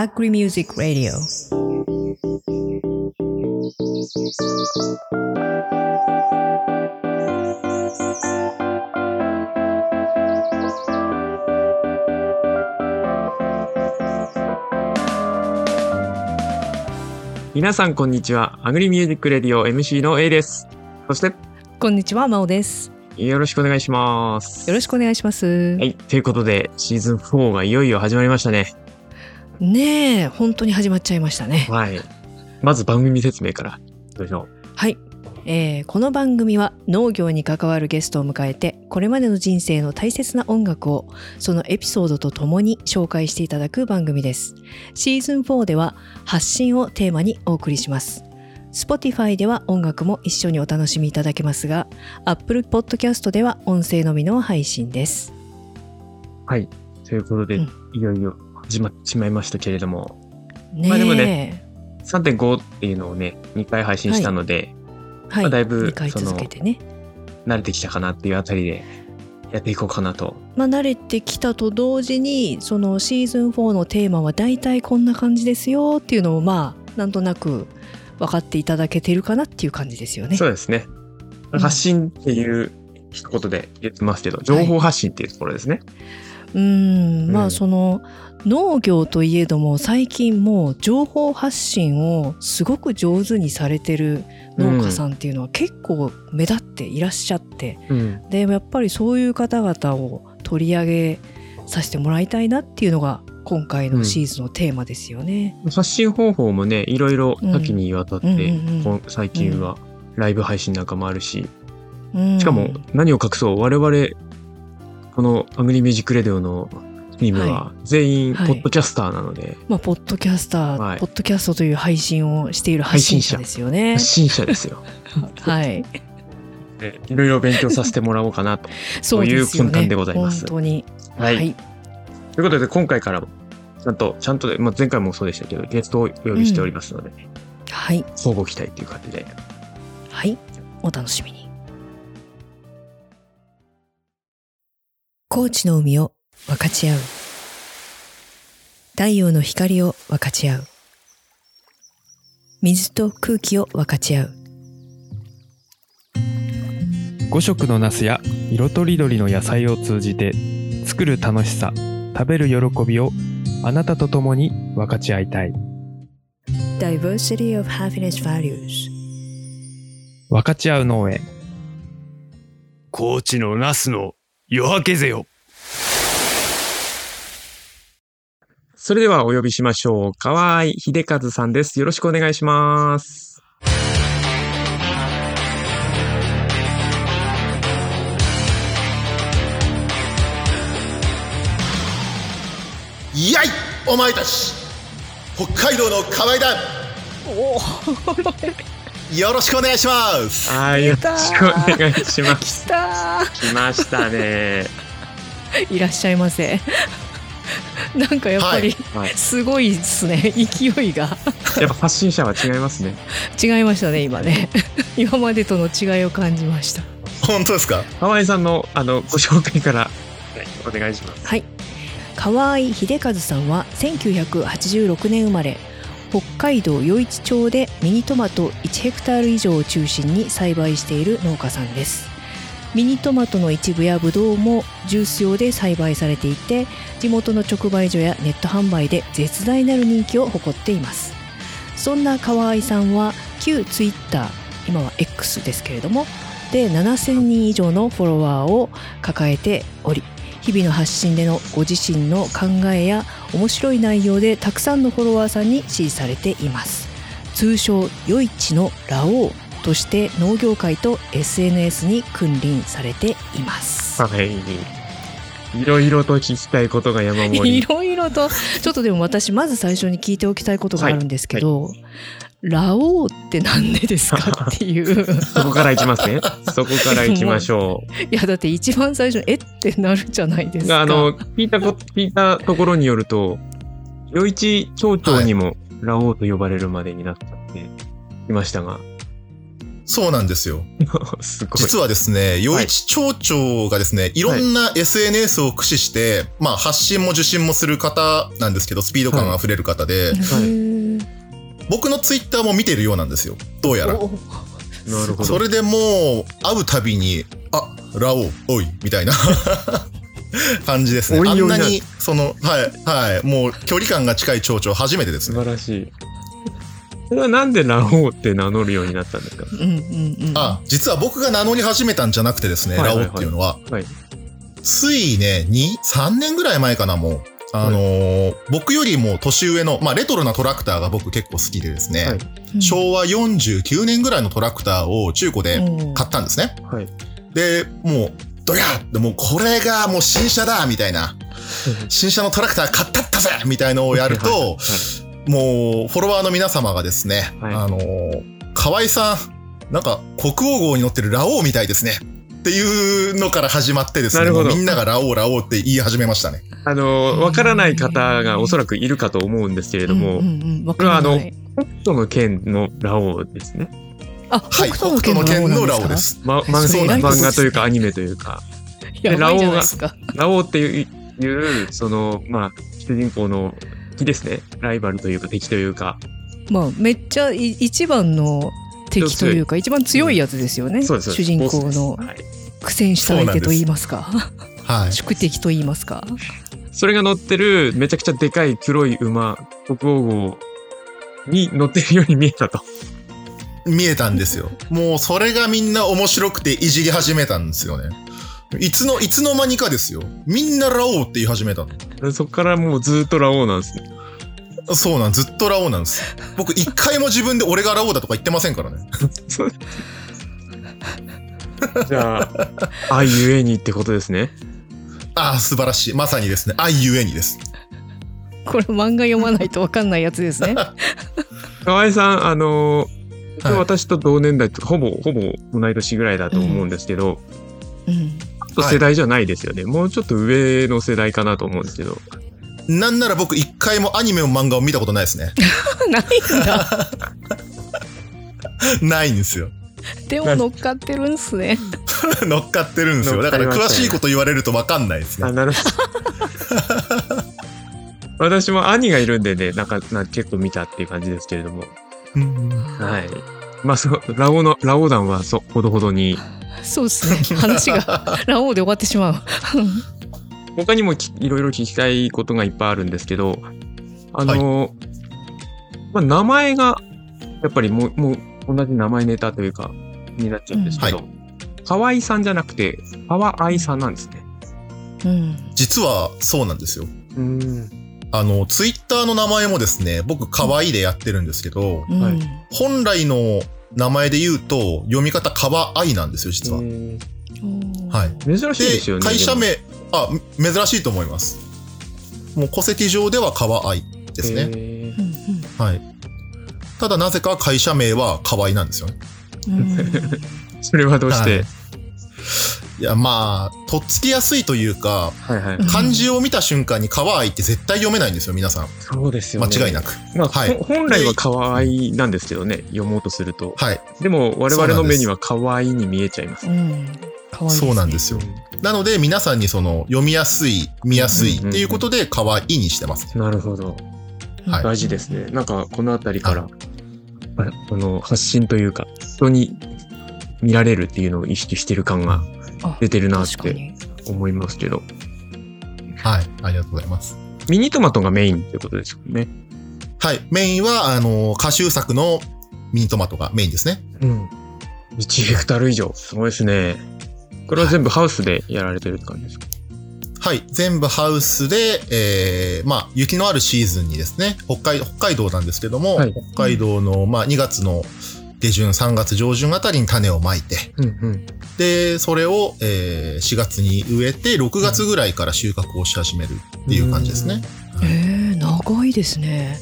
Agri Music Radio 皆さんこんにちは。アグリミュージックレディオ MC の A です。そしてこんにちはまおですよろしくお願いします。よろしくお願いします、はい。ということで、シーズン4がいよいよ始まりましたね。ねえ本当に始まっちゃいましたねはい。まず番組説明から。どうでしょはい、えーこの番組は農業に関わるゲストを迎えてこれまでの人生の大切な音楽をそのエピソードとともに紹介していただく番組ですシーズン4では発信をテーマにお送りします Spotify では音楽も一緒にお楽しみいただけますが Apple Podcast では音声のみの配信ですう。はい。ということで、うんいよいよ始まってしまいましたけれども、ねえ、まあでもね3.5っていうのをね、2回配信したので、はい、まあだいぶ2回続けてね慣れてきたかなっていうあたりでやっていこうかなと。まあ、慣れてきたと同時にそのシーズン4のテーマは大体こんな感じですよっていうのをまあなんとなく分かっていただけてるかなっていう感じですよね。そうですね。うん発信っていう一言で言ってますけど、情報発信っていうところですね。うん。まうん。あその農業といえども最近もう情報発信をすごく上手にされてる農家さんっていうのは結構目立っていらっしゃって、うん。でやっぱりそういう方々を取り上げさせてもらいたいなっていうのが今回のシーズンのテーマですよね。発信方法もね、いろいろ多岐にわたって、最近はライブ配信なんかもあるし、うん。しかも何を隠そう、我々、このアグリミュージックレディオのチームは全員ポはいッドキャスターなので、まあ、ポッドキャスター、はいポッドキャストという配信をしている配信者ですよね発。信者ですよ。はい。でいろいろ勉強させてもらおうかなと。そうね。という瞬間でございます本当に。はいはい。ということで、今回からも、ちゃんと、ちゃんとで、まあ、前回もそうでしたけど、ゲストをお呼びしておりますので、はい。交互期待っていう感じで。はい。お楽しみに。高知の海を分かち合う。太陽の光を分かち合う。水と空気を分かち合う。5色のナスや色とりどりの野菜を通じて作る楽しさ食べる喜びをあなたと共に分かち合いたい Diversity of Happiness Values。分かち合う農園高知のナスの夜明けぜよ。それではお呼びしましょう。河合秀和さんです。よろしくお願いします。やいお前たち北海道の河合だよろしくお願いしますはい、よろしくお願いしま来す。た来ましたね。ーいらっしゃいませ。なんかやっぱり、はい。すごいですね勢いがやっぱ発信者は違いますね。違いましたね今ね今までとの違いを感じました本当ですか？河合さんの、あの、ご紹介から、はいお願いします。はい河合秀和さんは1986年生まれ北海道余市町でミニトマト1ヘクタール以上を中心に栽培している農家さんです。ミニトマトの一部やブドウもジュース用で栽培されていて地元の直売所やネット販売で絶大なる人気を誇っています。そんな河合さんは旧ツイッター今は X ですけれどもで7000人以上のフォロワーを抱えており日々の発信でのご自身の考えや面白い内容でたくさんのフォロワーさんに支持されています。通称余市のラオウとして農業界と SNS に君臨されています。はい。いろいろと聞きたいことが山盛り。いろいろと。ちょっとでも私まず最初に聞いておきたいことがあるんですけど、ラオウってなんでですかっていう そこから行きますね。そこから行きましょ いやだって一番最初にえってなるじゃないですう。かあの、聞いたこ、聞いたところによると、余市町長にもラオウと呼ばれるまでになったっていましたが、そうなんですよ。すごい。実はですね、余一町長がですね、いろんな SNS を駆使して、まあ発信も受信もする方なんですけど、スピード感あふれる方で、へー僕のツイッターも見てるようなんですよ。どうやら。おなるほど。それでもう、会うたびに、あ、ラオウ、おい、みたいな 感じですね。あおいおいなんなに、その、はい、はい、もう距離感が近い町長初めてです素ね。晴らしい。それはなんでラオウって名乗るようになったんですか？うんうんうん。あ、実は僕が名乗り始めたんじゃなくてですね、はいはいはいラオウっていうのは、はい。ついね、2、3年ぐらい前かな、もう。あのー僕よりも年上の、まあ、レトロなトラクターが僕結構好きでですね、はい。うん。昭和49年ぐらいのトラクターを中古でうん。買ったんですね。はい。で、もう、ドヤーってもうこれがもう新車だみたいな、新車のトラクター買ったったぜ！みたいのをやるはいはいと、もう、フォロワーの皆様がですね、はい。あのー、河合さん、なんか国王号に乗ってるラオウみたいですね。っていうのから始まってですね、なるほどもうみんながラオウラオウって言い始めましたね。あの、わからない方がおそらくいるかと思うんですけれども、うんうんうんわこれはあの北斗の剣のラオウですね。あ、はい、北北斗の剣のラオウですラオウです。ま、漫画なんです漫画というかアニメというか、かやばいじゃないですか。ラオウ っていう、いうその、まあ、主人公の敵ですね。ライバルというか敵というか、まあ、めっちゃい一番の敵というか、一番強いやつですよね。主人公の苦戦した相手と言いますか。はい。宿敵と言いますか。それが乗ってるめちゃくちゃでかい黒い馬、国王号に乗ってるように見えたと。見えたんですよ。もうそれがみんな面白くていじり始めたんですよね。いつの、いつの間にかですよ。みんなラオウって言い始めたの。そこからもうずっとラオウなんですね。そうなん、ずっとラオウなんです。僕一回も自分で俺がラオウだとか言ってませんからね。じゃあ、愛ゆえにってことですね。ああ、素晴らしい。まさにですね。愛ゆえにです。これ漫画読まないとわかんないやつですね。河合さん、あのーはい私と同年代とか、ほぼ、ほぼ同い年ぐらいだと思うんですけど、うん。ちょっと世代じゃないですよね。もうちょっと上の世代かなと思うんですけど。なんなら僕一回もアニメの漫画を見たことないですね。ないんだ。ないんですよ。でも乗っかってるんすね。乗っかってるんですよ。だから詳しいこと言われるとわかんないですあ、ね。なるほど。私も兄がいるんでね、なんか、なんか結構見たっていう感じですけれども。はい。まあ、そう、ラオウの、ラオウ団は、そう、ほどほどに。そうですね。話がラオウで終わってしまう。他にもきいろいろ聞きたいことがいっぱいあるんですけど、あの、まあ、名前が、やっぱりもう、もう、同じ名前ネタというか、になっちゃうんですけど、河合さんじゃなくて、河合さんなんですね。うん。実はそうなんですよ。うん。あの、ツイッターの名前もですね、僕可愛いでやってるんですけど、うんはい本来の名前で言うと、読み方可愛いなんですよ、実は。うんはい。珍しいですよね。会社名、あ、め珍しいと思います。もう戸籍上では可愛いですね。はい。ただなぜか会社名は可愛いなんですよね。それはどうして、はいいや、まあ、とっつきやすいというか、はい、はいうん漢字を見た瞬間に可愛いって絶対読めないんですよ、皆さん。そうですよね。間違いなく。まあ、はいほ本来は可愛いなんですけどね、読もうとすると。はい。でも、我々の目には可愛いに見えちゃいます。うん。かわいい、そうなんですよ。なので、皆さんにその、読みやすい、見やすいっていうことで、可愛いにしてます。なるほど。はい大事ですね。なんか、このあたりから、ああの、発信というか、人に見られるっていうのを意識してる感があ出てるなって。思いますけど。はい。ありがとうございます。ミニトマトがメインってことですよね。はい。メインは、あの、歌集作のミニトマトがメインですね。うん。1ヘクタール以上。すごいですね。これは全部ハウスでやられてるって感じですか？はい。全部ハウスで、えー、まあ、雪のあるシーズンにですね、北海、北海道なんですけども、はい北海道の、まあ、2月の下旬、3月上旬あたりに種をまいて、うんうん。で、それを、えー4月に植えて、6月ぐらいから収穫をし始めるっていう感じですね。えー、長いですね。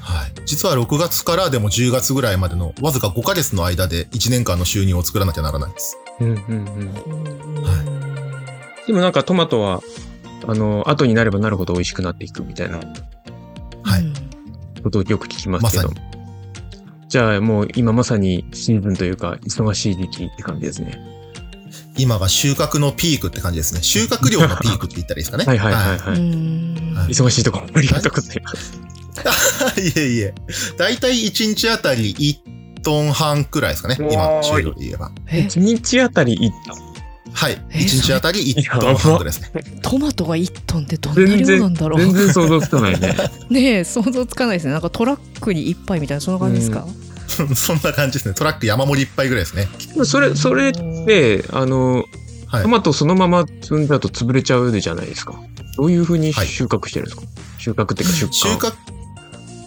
はい。実は6月からでも10月ぐらいまでのわずか5ヶ月の間で1年間の収入を作らなきゃならないです。うんうんうん。でもなんかトマトは、あの、後になればなるほど美味しくなっていくみたいなはいうんことをよく聞きますけど。まさじゃあもう今まさにシーズンというか忙しい時期って感じですね。今が収穫のピークって感じですね。収穫量のピークって言ったらいいですかね。はいはいはいはうい。んはい忙しいところありがとうございます。い。いえいえ。だいたい1日あたり1トン半くらいですかね。今、収量で言えば。え1日あたり1はい。え1日あたり1トン半くらいですね。トマトが1トンってどんな量なんだろう全然想像つかないね。ねえ想像つかないですねなんかトラックに1杯みたいなそんな感じですか、そんな感じですね。トラック山盛りいっぱいぐらいですね。それ、それって、あの、はいト。マトそのまま積んだと潰れちゃうじゃないですか。どういうふうに収穫してるんですか、収穫っていうか出荷。収穫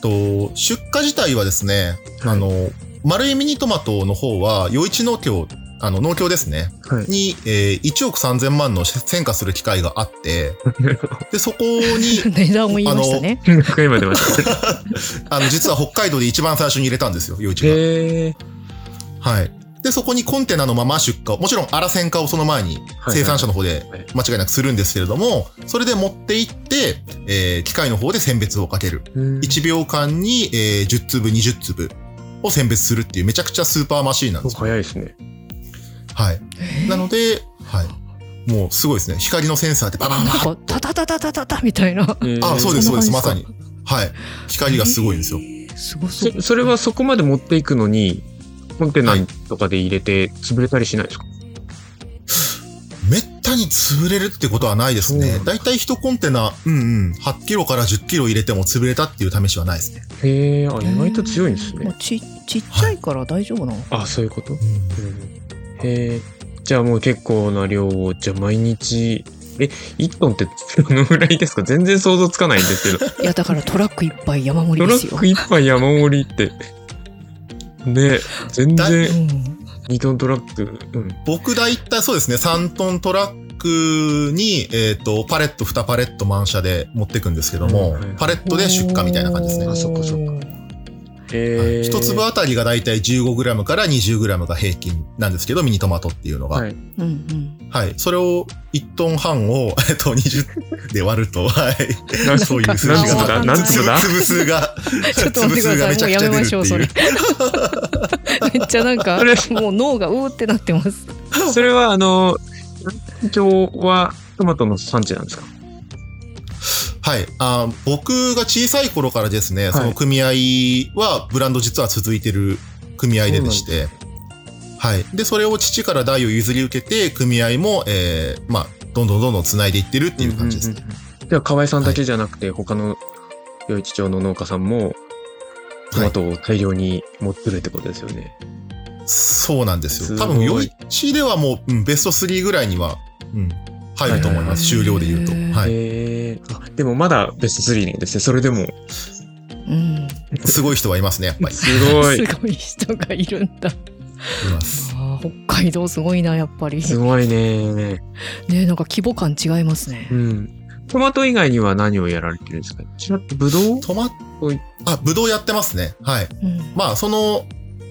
と、出荷自体はですね、はいあの、丸いミニトマトの方は、余市農協、あの、農協ですね。はいに、えー1億3000万の選果する機会があって、で、そこに、値段を言いましたね金額が今出ました。あの、実は北海道で一番最初に入れたんですよ、余市が。へえ。はい。で、そこにコンテナのまま出荷を、もちろん荒線化をその前にはい生産者の方ではい間違いなくするんですけれども、それで持って行って、えー機械の方で選別をかける。1秒間に、えー10粒、20粒を選別するっていうめちゃくちゃスーパーマシーンなんですよ。早いですね。はい。なので、はい。もうすごいですね。光のセンサーでババババなんかタタタタタタタみたいなあ、そうです、そうです、まさに。はい。光がすごいんですよ。すごそうそそれはそこまで持っていくのに、コンテナとかで入れて潰れたりしないですか、めったに潰れるってことはないですね。だ。いたい1コンテナ、うんうん、8キロから10キロ入れても潰れたっていう試しはないですね。へえ、あ、意外と強いんですね。ちちっちゃいから大丈夫なの、あ、そういうこと、うん、へえ。じゃあもう結構な量を、じゃあ毎日、え、1トンってどのぐらいですか？全然想像つかないんですけど。いやだからトラックいっぱい山盛トりですよ。ラック1杯山盛りって。ね全だ然うん2トントラック。うん。僕だいたいそうですね、3トントラックに、えっ、と、パレット2パレット満車で持ってくんですけども、うんはいパレットで出荷みたいな感じですね。あそっかそっかはい一粒あたりがだいたい 15g から 20g が平均なんですけど、ミニトマトっていうのが。ははい。い。うんうんそれを1トン半を、えっと、20で割ると、はい。何そういう数字が。だ何粒だ粒数が、ちょっと待ってくださいもうやめましょうそれめっちゃなんかもう脳がうーってなってますそれは、あの、町はトマトの産地なんですか？はい。あ僕が小さい頃からですね、その組合はブランド実は続いてる組合ででして、はい。で、それを父から代を譲り受けて、組合も、えー、まあ、どんどんどんどん繋いでいってるっていう感じですね。うんうんうんでは、河合さんだけじゃなくて、他の余市町の農家さんも、トマトを大量に持ってるってことですよね。そうなんですよ。す多分、余市ではもう、うんベスト3ぐらいには、うん、入ると思います。終了で言うと。はい。でもまだベスト3なんですね。それでも。うんすごい人はいますね、やっぱり。い すごい。すごい人がいるんだます。北海道すごいなやっぱりすごいね。ねなんか規模感違いますねうん。トマト以外には何をやられてるんですか？ちらっとブドウ？トマト、あ、ぶどうやってますね。はい。うんまあ、その、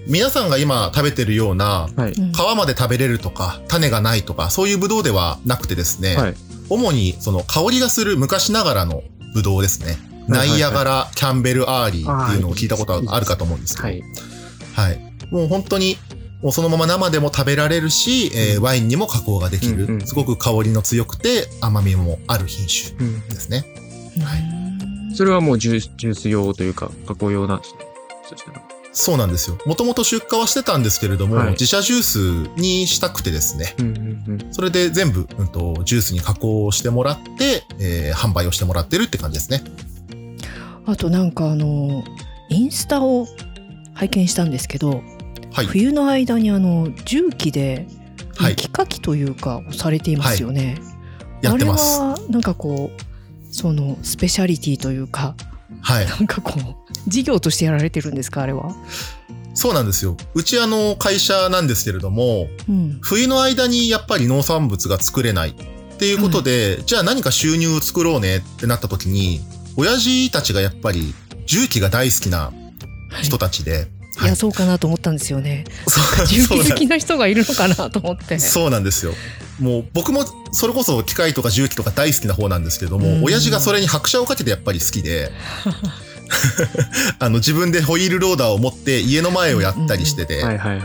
皆さんが今食べてるような、はい。うん皮まで食べれるとか、種がないとか、そういうブドウではなくてですね、はい。主にその香りがする昔ながらのブドウですね。はいナイアガラ、キャンベルアーリーっていうのを聞いたことあるかと思うんですけど、はい。はい。もう本当に、もうそのまま生でも食べられるし、えーワインにも加工ができる、うんうんすごく香りの強くて甘みもある品種うんですね。うんそれはもうジュースジュース用というか、加工用なんですね。そしたら。そうなんですよ。もともと出荷はしてたんですけれども、はい自社ジュースにしたくてですね、うんうんうん。それで全部、うん、とジュースに加工してもらって、えー販売をしてもらってるって感じですね。あとなんかあのインスタを拝見したんですけど、はい。冬の間にあの重機ではい雪かきというかをされていますよね。やってます。あれはなんかこうそのスペシャリティというかはい。なんかこう事業としてやられてるんですかあれは？そうなんですよ。うちあの会社なんですけれども、うん。冬の間にやっぱり農産物が作れないっていうことで、じゃあ何か収入を作ろうねってなった時に、親父たちがやっぱり重機が大好きな人たちで、いやそうかなと思ったんですよね。そう重機好きな人がいるのかなと思って。そうなんですよ。もう僕もそれこそ機械とか重機とか大好きな方なんですけども、うん親父がそれに拍車をかけてやっぱり好きで、あの、自分でホイールローダーを持って家の前をやったりしてて。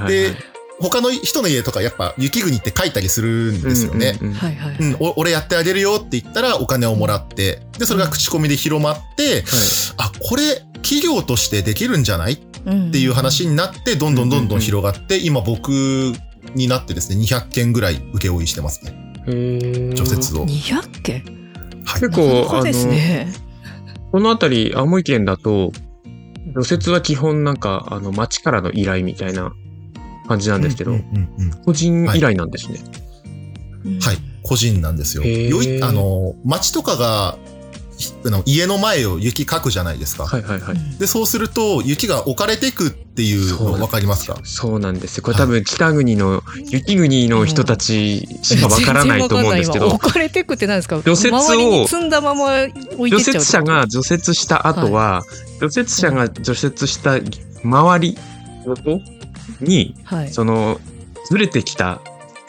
で、他の人の家とかやっぱ雪国って書いたりするんですよね。うんうんうんはいはい。うん、お俺やってあげるよって言ったらお金をもらって、で、それが口コミで広まって、あ、これ企業としてできるんじゃない？っっていう話になって、どんどんどんどん広がって、今僕になってですね、200件ぐらい請負いしてますね。へー除雪を。200件？はい。結構ですね。このあたり、青森県だと、除雪は基本なんか、あの、町からの依頼みたいな感じなんですけど、うんうんうん個人依頼なんですね。はい。個人なんですよ。よい、あの、町とかが、の家の前を雪かくじゃないですか。はいはいはい。で、そうすると、雪が置かれていくっていうの分かりますか？そうなんですよ。これ多分北国の、雪国の人たちしかわからないと思うんですけど置かれてくって何ですか？除雪を周りに積んだまま置いて除雪車が除雪した後は、除雪車が除雪した周り横に、はい。その、ずれてきた、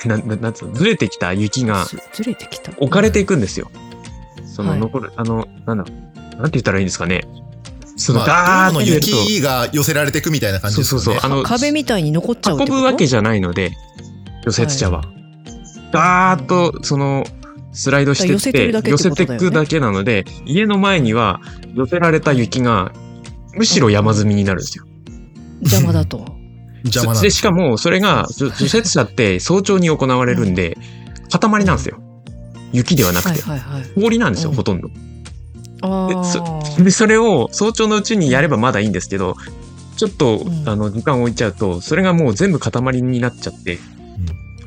な、ななんつうの、ずれてきた雪がずずれてきた。置かれていくんですよ。そのはい残る、あの、なんだ、なんて言ったらいいんですかね。その、まあ、ガーッと、雪が寄せられていくみたいな感じですよね。そうそうそうあの壁みたいに残っちゃうって運こと？ぶわけじゃないので、除雪車は。ガーッと、その、スライドしてってことだよねせていくだけなので、家の前には寄せられた雪が、むしろ山積みになるんですよ。邪魔だと。で、邪魔なんですしかも、それが、除除雪車って早朝に行われるんで、塊なんですよ。雪ではなくはいて。はいはい。氷なんですよ、うんほとんど。あであ。そで、それを早朝のうちにやればまだいいんですけど、ちょっと、うんあの、時間を置いちゃうと、それがもう全部塊になっちゃって、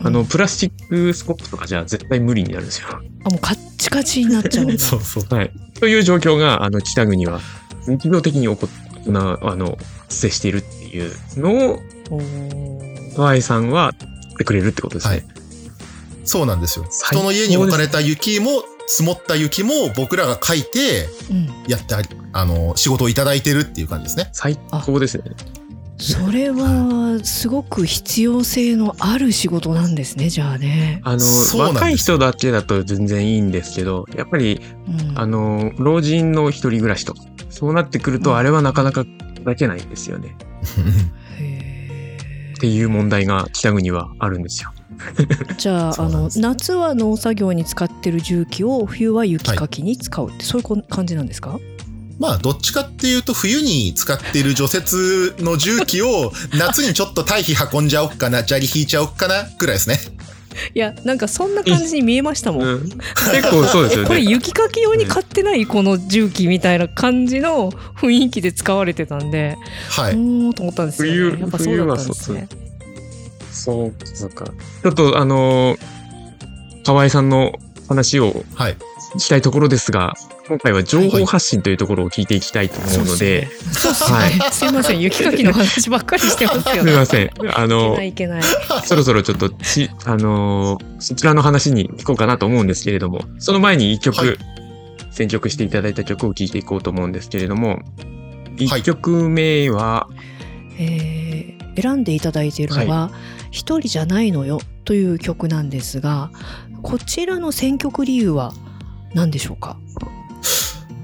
あの、プラスチックスコップとかじゃ絶対無理になるんですよ。あ、もうカッチカチになっちゃう。そうそう。はい。という状況が、あの、北国は、日常的に起こっな、あの、発生しているっていうのを、河合さんは、言ってくれるってことですね。はいそうなんですよ。人の家に置かれた雪も、積もった雪も僕らが書いて、うん。やってあり、あの、仕事をいただいてるっていう感じですね。最高ですね。それは、すごく必要性のある仕事なんですね、じゃあね。あの、若い人だけだと全然いいんですけど、やっぱり、うんあの、老人の一人暮らしとか、そうなってくると、うんあれはなかなか抱けないんですよね。へっていう問題が北国はあるんですよ。ー じゃああの夏は農作業に使ってる重機を冬は雪かきに使うって、そういうこ感じなんですか？まあ、どっちかっていうと、冬に使っている除雪の重機を、夏にちょっと堆肥運んじゃおっかな、砂利引いちゃおっかな、くらいですね。いやなんかそんな感じに見えましたもん。うん、結構そうですよえこれね。雪かき用に買ってないこの重機みたいな感じの雰囲気で使われてたんで、はい。うーんと思ったんですよ、ね。冬やっぱそうだったんですね。そう、そうか。ちょっとあのー河合さんの話をはい。聞きたいところですが、今回は情報発信というところを聞いていきたいと思うので、そうっすねはい すいません雪かきの話ばっかりしてますよ すみません。あいけのないいけない。そろそろちょっとち、あのーそちらの話に行こうかなと思うんですけれども、その前に一曲、はい選曲していただいた曲を聴いていこうと思うんですけれども、はい一曲目は、えー選んでいただいているのは「一人じゃないのよ」という曲なんですがこちらの選曲理由は何でしょうか？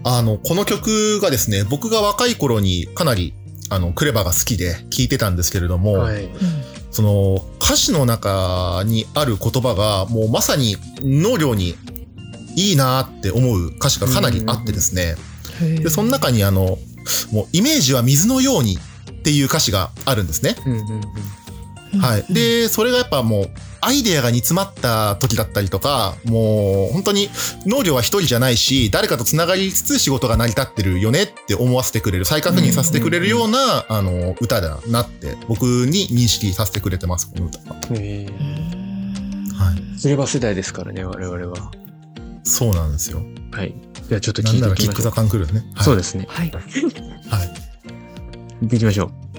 あの、この曲がですね、僕が若い頃にかなり、あの、クレバが好きで聴いてたんですけれども、はい。その歌詞の中にある言葉がもうまさに農業にいいなって思う歌詞がかなりあってですね。で、その中にあの、もうイメージは水のようにっていう歌詞があるんですね。うんうんうんうんはい。で、それがやっぱもうアイデアが煮詰まった時だったりとか、もう本当に農業は一人じゃないし、誰かと繋がりつつ仕事が成り立ってるよねって思わせてくれる、再確認させてくれるような、あの、歌だなって僕に認識させてくれてます、この歌は。えうーんはい。ー、レバ世代ですからね、我々は。そうなんですよ。はい。じゃあちょっとな聞いてんならキック・ザ・。カンクルーね。はいそうですね。はいはい。聞いていきましょう。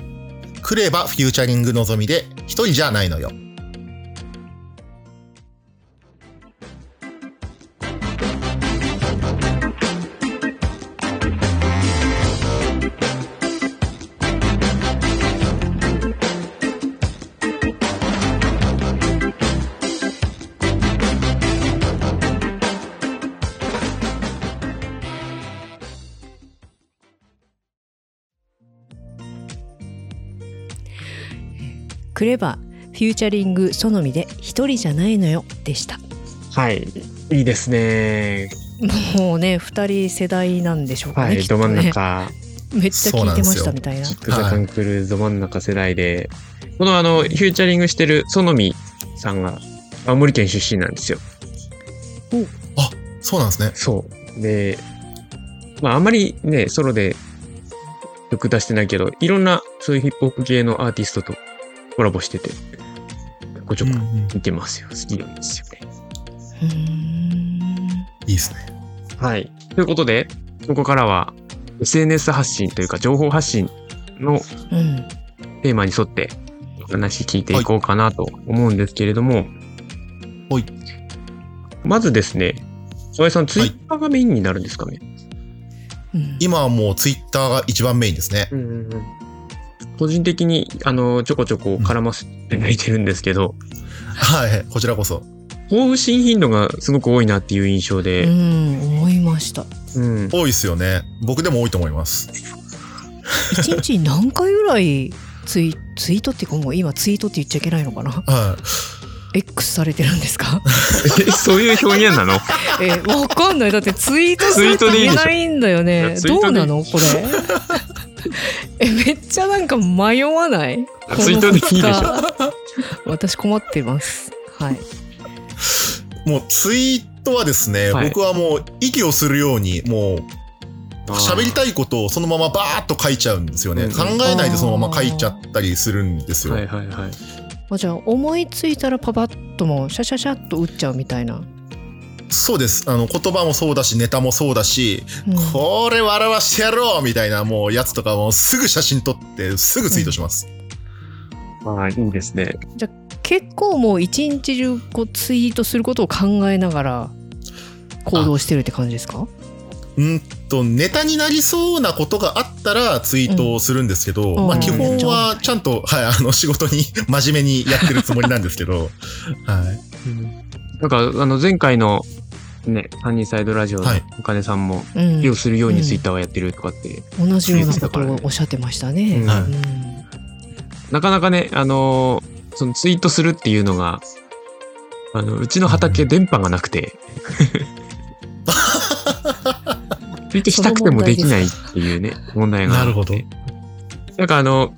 クレバ・フューチャリング望みで、一人じゃないのよ。KREVA フューチャリング SONOMI で一人じゃないのよでしたはい。いいですね。もうね二人世代なんでしょうかね、はい。ど真んきっとね中、めっちゃ聞いてましたみたいなキック・ザ・カンクルど真ん中世代で、このあの、フューチャリングしてる SONOMIさんが青森県出身なんですよ。そうなんですね。そう。で、まああんまりね、ソロで曲出してないけど、いろんなそういうヒップホップ系のアーティストとコラボしてて、ちょこちょこ見てますよ。好きなんですよね。いいですね。はい。ということで、ここからは SNS 発信というか情報発信のうんテーマに沿ってお話聞いていこうかなと思うんですけれども、はい。まずですね、沢井さん、ツイッターがメインになるんですかね、うん今はもうツイッターが一番メインですね。うんうんうん個人的に、あの、ちょこちょこ絡ませていただいてるんですけど、はい、こちらこそ。交付新頻度がすごく多いなっていう印象うで、ん思いました。うん。多いですよね。僕でも多いと思います。一日に何回ぐらいツイツイートっていうかもう今ツイートって言っちゃいけないのかな。はい。X されてるんですか？えそういう表現なの？えわかんない。だってツイートするって言えないんだよいねどうなの？これ えめっちゃなんか迷わない？ツイートでいいでしょ。私困ってます。はい。もうツイートはですね、はい。僕はもう息をするように、もう喋りたいことをそのままバーッと書いちゃうんですよね。うん。考えないでそのまま書いちゃったりするんですよ。はいはいはい。あじゃあ思いついたらパパッともうシャシャシャっと打っちゃうみたいな、そうです。あの、言葉もそうだし、ネタもそうだし、うんこれ笑わしてやろうみたいなもうやつとかもすぐ写真撮ってすぐツイートします。ああ、いいですね。結構もう一日中こうツイートすることを考えながら行動してるって感じですか？うんと、ネタになりそうなことがあったらツイートをするんですけど、うんまあ基本はちゃんと、はい、あの仕事に真面目にやってるつもりなんですけど、はい。なんか、あの、前回の、ね、サニーサイドラジオのはい。お金さんも、うん。利用するようにツイッターをやってるとかって、同じようなことをおっしゃってましたね。うん。はい。うん。なかなかね、あのーそのツイートするっていうのが、あの、うちの畑電波がなくて、ツイートしたくてもできないっていうね、問題があって。なるほど。なんかあの、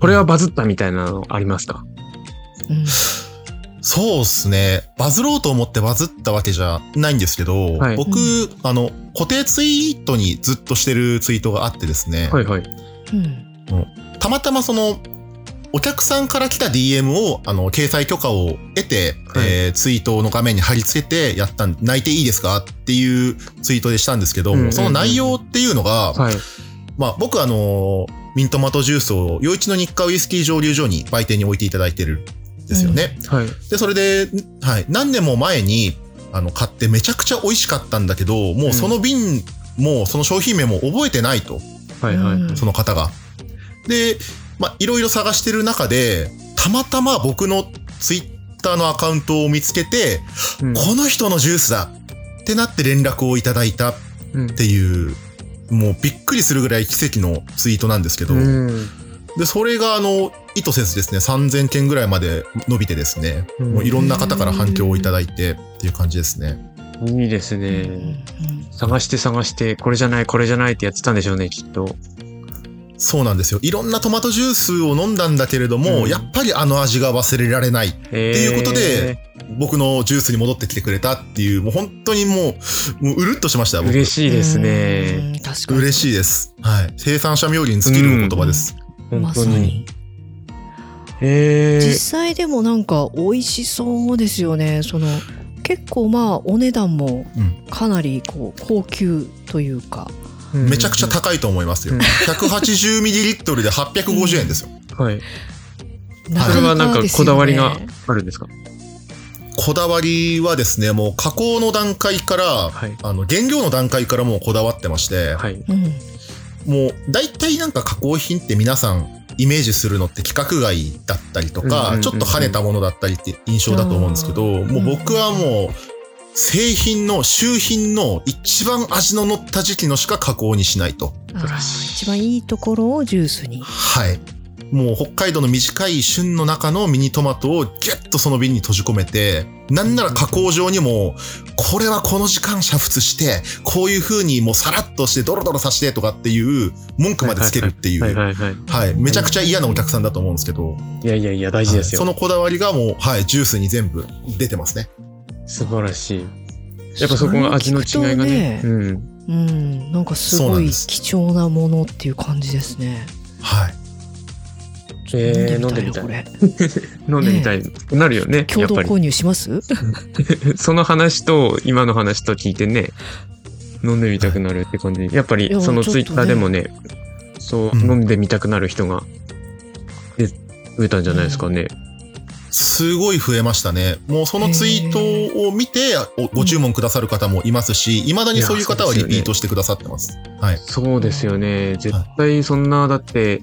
これはバズったみたいなのありますかうんそうですね。バズろうと思ってバズったわけじゃないんですけど、はい僕、うあの、固定ツイートにずっとしてるツイートがあってですね、はいはい。うんたまたまその、お客さんから来た DM を、あの、掲載許可を得て、はいえーツイートの画面に貼り付けてやったん、泣いていいですか？っていうツイートでしたんですけど、うんうんうんその内容っていうのが、はい。まあ僕あの、ミントマトジュースを、余市の日課ウイスキー蒸留所に売店に置いていただいてるんですよね。はい。で、それで、はい、何年も前に、あの、買ってめちゃくちゃ美味しかったんだけど、もうその瓶も、その商品名も覚えてないと、はいはい。うん。その方が。で、まあ、いろいろ探してる中で、たまたま僕のツイッターのアカウントを見つけて、うん。この人のジュースだ。ってなって連絡をいただいた。っうん。ていう、もうびっくりするぐらい奇跡のツイートなんですけど、うん。で、それがあの、意図せずですね、3000件ぐらいまで伸びてですね、うんもういろんな方から反響をいただいてっていう感じですね。いいですうんね。探して探して、これじゃない、これじゃないってやってたんでしょうね、きっと。そうなんですよ。いろんなトマトジュースを飲んだんだけれども、うんやっぱりあの味が忘れられない。えっていうことで、僕のジュースに戻ってきてくれたっていう、もう本当にもう、もううるっとしました。僕嬉しいですね。うん確かに嬉しいです。はい。生産者冥利に尽きるお言葉です。本ま当に。え実際でもなんか美味しそうですよねその結構まあお値段もうんかなりこう高級というか、ーめちゃくちゃ高いと思いますよ。うん 180ml で850円ですよ。はい。なそれはなんかこだわりがあるんですか？こだわりはですね、もう加工の段階から、はい。あの、原料の段階からもうこだわってまして、はい。うんもう大体なんか加工品って皆さんイメージするのって規格外だったりとか、うんうんうんうんちょっと跳ねたものだったりって印象だと思うんですけど、うんもう僕はもう製品の、周品の一番味の乗った時期のしか加工にしないと。一番いいところをジュースにはい。もう北海道の短い旬の中のミニトマトをギュッとその瓶に閉じ込めて、なんなら加工上にも、これはこの時間煮沸して、こういう風にもうさらっとしてドロドロさしてとかっていう文句までつけるっていう。はいはいはい。はい。めちゃくちゃ嫌なお客さんだと思うんですけど。いやいやいや、大事ですよ。はいそのこだわりがもう、はい、ジュースに全部出てますね。素晴らしい。やっぱそこが味の違いがね。それをうん。うん、なんかすごい貴重なものっていう感じですね。はい。えー、飲んでみたい。これ。飲んでみたい。なるよね。やっぱり。共同購入します？その話と今の話と聞いてね、飲んでみたくなるって感じ。やっぱりそのツイッターでもね、そう、うん飲んでみたくなる人がで増えたんじゃないですかね。すごい増えましたね。もうそのツイートを見ておご注文くださる方もいますし、未だにそういう方はリピートしてくださってます。はい。そうですよね。絶対そんな、だって、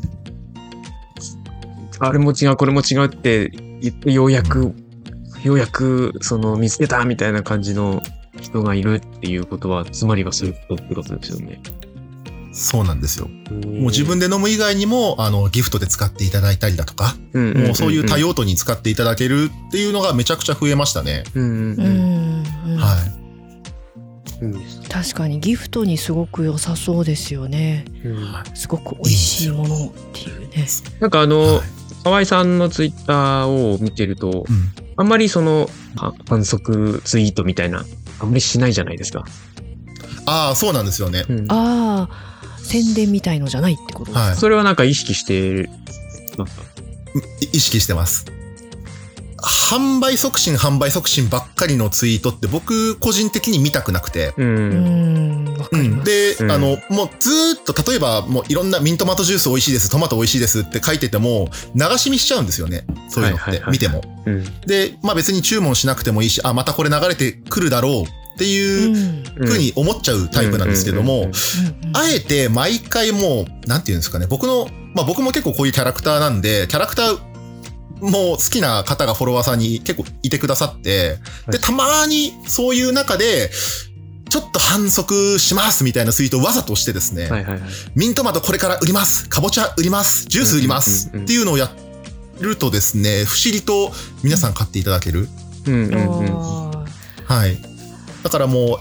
あれも違う、これも違うって言って、ようやく、ようやく、その、見つけたみたいな感じの人がいるっていうことは、つまりはそういうことってことですよね。そうなんですよ。ももう自分で飲む以外にも、あの、ギフトで使っていただいたりだとか、もうそういう多用途に使っていただけるっていうのがめちゃくちゃ増えましたね。うんうんううんはい。確かにギフトにすごく良さそうですよね。うんすごく美味しいものっていうね。なんかあの、はい河合さんのツイッターを見てると、うんあんまりその、は反則ツイートみたいな、あんまりしないじゃないですか。ああ、そうなんですよね。うんああ、宣伝みたいのじゃないってことですか？はい。それはなんか意識してますか？い意識してます。販売促進、販売促進ばっかりのツイートって僕個人的に見たくなくて。う。うん。で、うんあの、もうずーっと、例えばもういろんなミントマトジュース美味しいです、トマト美味しいですって書いてても、流し見しちゃうんですよね。そういうのってはいはいはい、見ても。うん。で、まあ別に注文しなくてもいいし、あ、またこれ流れてくるだろうってう、いうんふうに思っちゃうタイプなんですけどもあえて毎回もう、なんていうんですかね、僕の、まあ僕も結構こういうキャラクターなんで、キャラクターもう好きな方がフォロワーさんに結構いてくださって、で、たまにそういう中で、ちょっと反則しますみたいなツイートをわざとしてですね、はいはいはい。ミントマトこれから売りますかぼちゃ売りますジュース売りますうんうんうんうんっていうのをやるとですね、不思議と皆さん買っていただける。うんうんうん。あはい。だからも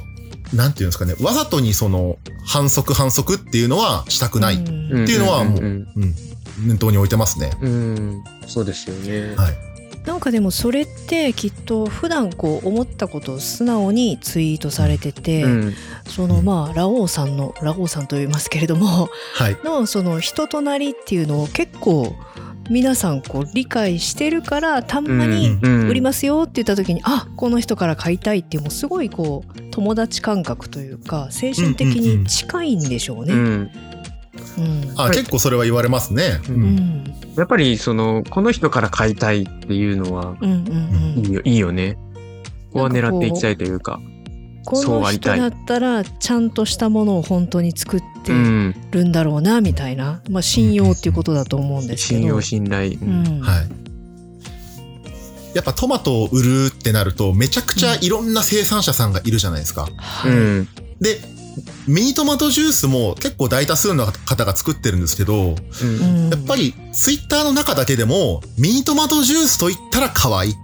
う、なんていうんですかね、わざとにその、反則反則っていうのはしたくーない。うんっていうのはもううんうん。念頭に置いてますね。うんうん。そうですよね。はい。なんかでもそれってきっと普段こう思ったことを素直にツイートされてて、うん。そのまあラオウさんのラオウさんと言いますけれどもはい。のその人となりっていうのを結構皆さんこう理解してるからたんまにうん売りますよって言った時に、あこの人から買いたいっていうもうすごいこう友達感覚というか精神的に近いんでしょうね。うん。うんあ、はい結構それは言われますね。う。うんんやっぱりその、この人から買いたいっていうのは、うんうんうんいいよ、いいよね。ここは狙っていきたいというか。このそうありたい人だったらちゃんとしたものを本当に作ってうん。るんだろうなみたいな、まあ、信用っていうことだと思うんですけど。信用、信頼。う。んはい。やっぱトマトを売るってなると、めちゃくちゃいろんな生産者さんがいるじゃないですか。はいうん。で、ミニトマトジュースも結構大多数の方が作ってるんですけど、うん。うんやっぱりツイッターの中だけでも、ミニトマトジュースと言ったら可愛いっ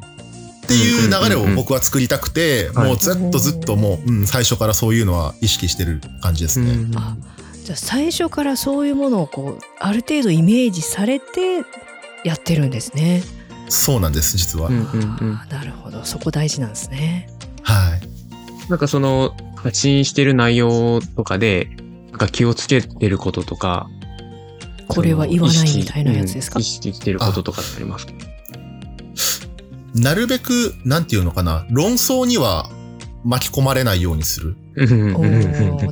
ていう流れを僕は作りたくて、はいもうずっとずっともう、うん、最初からそういうのは意識してる感じですね。うんあじゃあ最初からそういうものをこうある程度イメージされてやってるんですね。そうなんです、実は。うんうんうんあーなるほどそこ大事なんですね。はい。なんかその、発信してる内容とかで、なんか気をつけてることとか、これは言わないみたいなやつですか？意識うん意識してることとかってありますか？なるべく、なんていうのかな、論争には巻き込まれないようにする。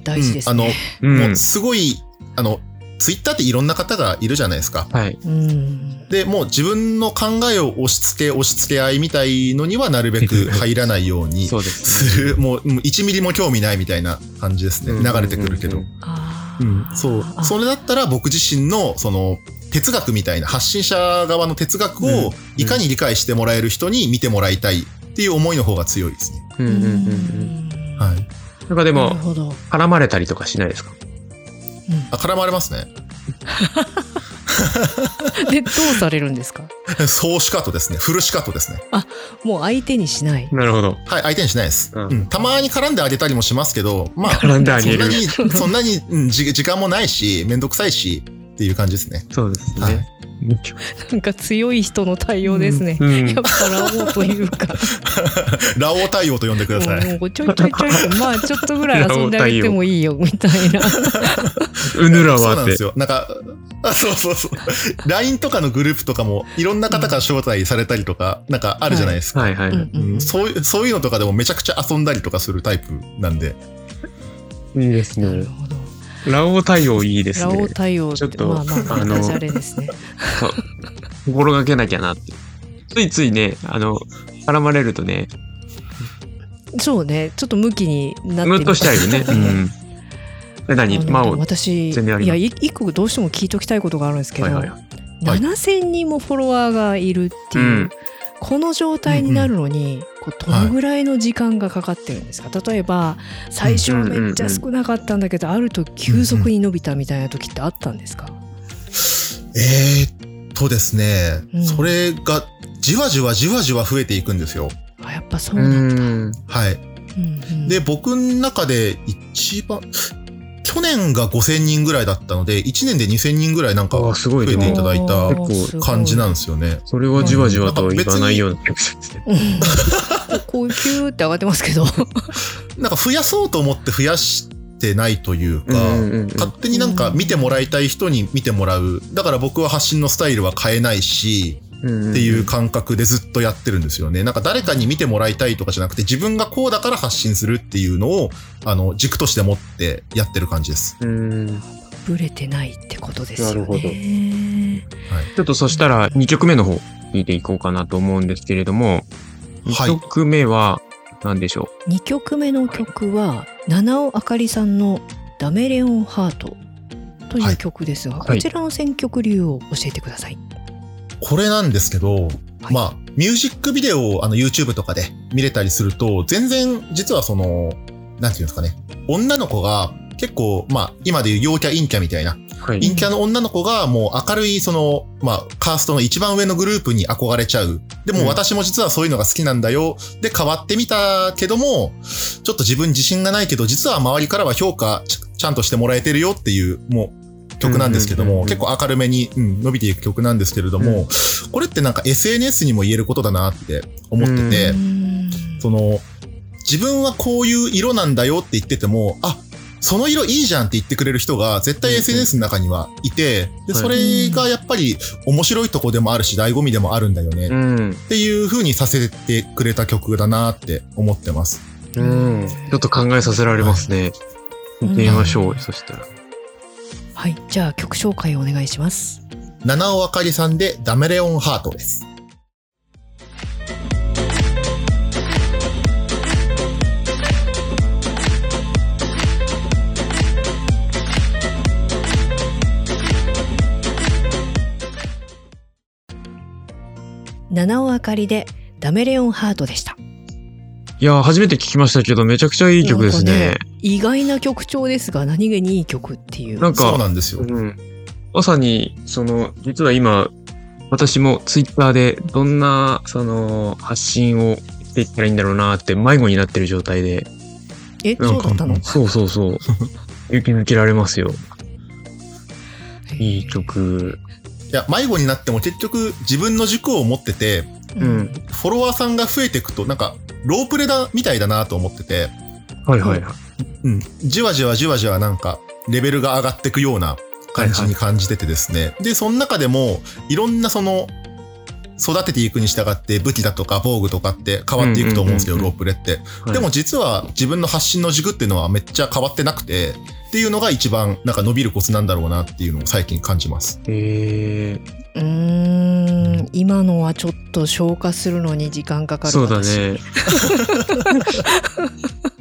大事ですうんあのね。うん。もうすごい、あの、ツイッターっていろんな方がいるじゃないですか。はい。うんで、もう自分の考えを押し付け、押し付け合いみたいのにはなるべく 入らないようにそうですね。もうもう1ミリも興味ないみたいな感じですね。うん流れてくるけど。あうんーそう。あそれだったら僕自身の、その、哲学みたいな、発信者側の哲学をいかに理解してもらえる人に見てもらいたいっていう思いの方が強いですね。うんうんうんうん。うんはい。なんかでも。絡まれたりとかしないですか？あ、絡まれますね。でどうされるんですか？総シカットですね。フルシカットですね。もう相手にしないなるほど。はい、相手にしないです。うんうんたまに絡んであげたりもしますけど、まあ、絡んであげる。そんなに、そんなに、うんじ時間もないし、めんどくさいし、っていう感じですね。そうですはいね。なんか強い人の対応ですね、うん やっぱラオウというか ラオウ対応と呼んでください。もうちょいちょいちょいとまあちょっとぐらい遊んであげてもいいよみたいなうぬらはってそうなんです。よ。なんか、あそうそうそう。LINE とかのグループとかも、いろんな方から招待されたりとか、なんかあるじゃないですか。はいはい。うんうんうんそういう、そういうのとかでもめちゃくちゃ遊んだりとかするタイプなんで。いいですね。なるほどラオウ対応いいですラオウね。対応っちょってとまあまあまああのですね心がけなきゃなって。ついついね、あの、絡まれるとね、そうねちょっと向きになってムッとしちゃうよね。うん。え、何？まあ、は私いやい一個どうしても聞いときたいことがあるんですけど、いはい。はい7000人もフォロワーがいるっていう、うんこの状態になるのに、こうどのぐらいの時間がかかってるんですか、例えば最初はめっちゃ少なかったんだけど、あると急速に伸びたみたいな時ってあったんですか、えーっとですね、うん。それが、じわじわじわじわ増えていくんですよ。あやっぱそううなんだ、ん。はい。うんうん。で、僕の中で一番、去年が5000人ぐらいだったので、1年で2000人ぐらいなんかあすごいね増えていただいた感じなんですよね。それはじわじわとは言わないような気がするんですね。う んこうキューって上がってますけど なんか増やそうと思って増やしてないというか、勝手になんか見てもらいたい人に見てもらう。だから僕は発信のスタイルは変えないし、っっていう感覚でずっとやってるんですよね。なんか誰かに見てもらいたいとかじゃなくて自分がこうだから発信するっていうのを、あの、軸として持ってやってる感じです。うん。ブレてないってことですよねなるほどはい。ちょっとそしたら2曲目の方聞いていこうかなと思うんですけれども、はい2曲目は何でしょ2曲目の曲は七尾あかりさんの「ダメレオンハート」という曲ですが、はいこちらの選曲理由を教えてください。これなんですけど、はいまあ、ミュージックビデオをあの YouTube とかで見れたりすると、全然実はその、なんていうんですかね、女の子が結構、まあ、今でいう陽キャ陰キャみたいな、うはい。陰キャの女の子がもう明るいその、まあ、カーストの一番上のグループに憧れちゃう。でうんも私も実はそういうのが好きなんだよ。で、変わってみたけども、ちょっと自分自信がないけど、実は周りからは評価ちちゃんとしてもらえてるよっていう、もう、曲なんですけども、うんうんうんうん結構明るめに、うん、伸びていく曲なんですけれども、これってなんか SNS にも言えることだなって思ってて、うんその、自分はこういう色なんだよって言ってても、あ、その色いいじゃんって言ってくれる人が絶対うんうん SNS の中にはいて、で、はいそれがやっぱり面白いとこでもあるし、醍醐味でもあるんだよね、っうん。ていう風にさせてくれた曲だなって思ってます。うん。ちょっと考えさせられますね。うん聞いてみましょう。そしたら。はい、じゃあ曲紹介をお願いします。七尾あかりさんでダメレオンハートです。七尾あかりでダメレオンハートでした。いやー、初めて聞きましたけど、めちゃくちゃいい曲ですねなんか。意外な曲調ですが、何気にいい曲っていう。なんか、そうなんですよ。うん。まさに、その、実は今、私もツイッターでどんな、その、発信をしていったらいいんだろうなって迷子になってる状態で。え、なんかそうだったの？そうそうそう。勇気づけられますよ。いい。曲。いや、迷子になっても結局自分の軸を持ってて、ううんん。フォロワーさんが増えていくと、なんか、ロープレだみたいだなと思ってて、はいはいはい。うん。じわじわじわじわなんか、レベルが上がっていくような感じに感じててですね。で、その中でも、いろんなその、育てていくに従って武器だとか防具とかって変わっていくと思うんですけど、ロープレって。はいでも、実は自分の発信の軸っていうのはめっちゃ変わってなくて、っていうのが一番なんか伸びるコツなんだろうなっていうのを最近感じます。えうーん、今のはちょっと消化するのに時間かかー、るそうだね。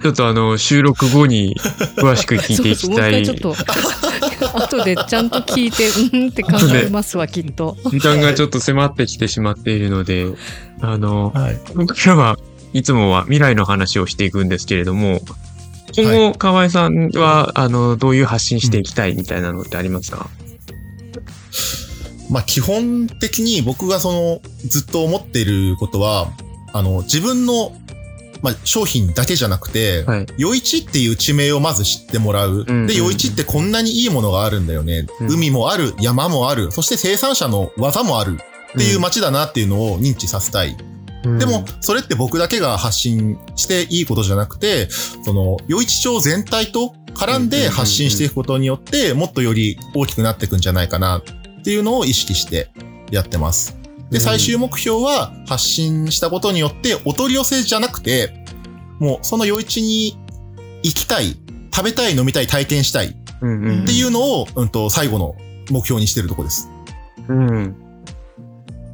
ちょっとあの、収録後に詳しく聞いていきたい。そうそうもう一回ちょっと後でちゃんと聞いて うんって考えますわきっと。時間がちょっと迫ってきてしまっているので、あの、はい。今回はいつもは未来の話をしていくんですけれども、今後、河合さんは、あの、どういう発信していきたいみたいなのってありますか？まあ基本的に僕がそのずっと思っていることは、あの自分の、まあ、商品だけじゃなくて、はい。余市っていう地名をまず知ってもらう。うんうんで、余市ってこんなにいいものがあるんだよね。うん海もある、山もある、そして生産者の技もあるっていう街だなっていうのを認知させたい。うんでも、それって僕だけが発信していいことじゃなくて、その、余市町全体と絡んで発信していくことによって、もっとより大きくなっていくんじゃないかなっていうのを意識してやってます。で、うん最終目標は発信したことによって、お取り寄せじゃなくて、もうその余市に行きたい、食べたい、飲みたい、体験したいっうんうんていうのを、うんと、最後の目標にしてるとこです。うん。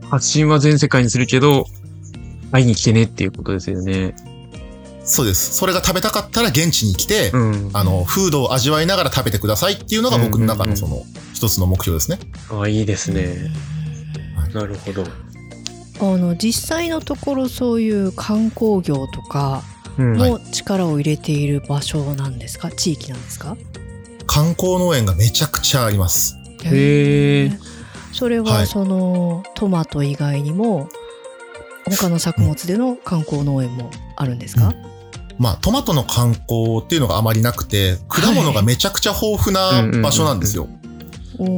発信は全世界にするけど、会いに来てねっていうことですよね。そうです。それが食べたかったら現地に来て、うん。あの、フードを味わいながら食べてくださいっていうのが僕の中のその一つの目標ですね。あ、いいですね。なるほど。あの実際のところそういう観光業とかうん。も力を入れている場所なんですか、地域なんですか？観光農園がめちゃくちゃあります。へー。それははい。その、トマト以外にも他の作物での観光農園もあるんですか、まあ、トマトの観光っていうのがあまりなくて、果物がめちゃくちゃ豊富な場所なんですよ。おー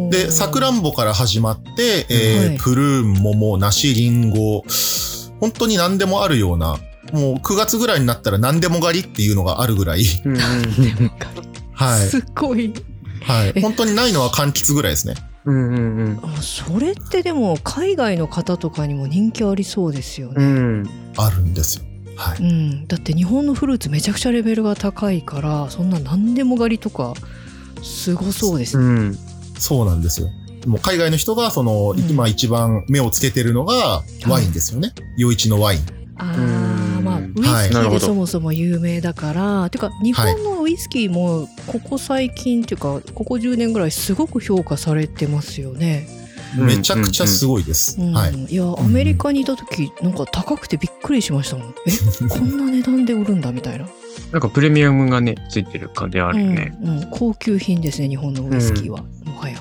で、さくらんぼから始まって、えーはいプルーン、桃、梨、リンゴ、本当に何でもあるような、もう9月ぐらいになったら何でも狩りっていうのがあるぐらい、うんうん はい。すっごいはい。え本当にないのは柑橘ぐらいですね。うんうんうんあそれってでも海外の方とかにも人気ありそうですようね、ん。あるんですよ。はい。うん、だって日本のフルーツめちゃくちゃレベルが高いからそんな何でも狩りとかすごそうですね、うん。そうなんですよ。もう海外の人が、その、うん今一番目をつけてるのが、ワインですよね。余市のワイン。あうんあまあウイスキはいーでそもそも有名だから、てか日本のウイスキーもここ最近っていうかここ10年ぐらいすごく評価されてますよね、めちゃくちゃすごいです。うん。はい。いやアメリカにいた時なんか高くてびっくりしましたもん。えこんな値段で売るんだみたいな、なんかプレミアムがね、ついてる感じあるよね。うん。うん、高級品ですね日本のウイスキーは、もはや、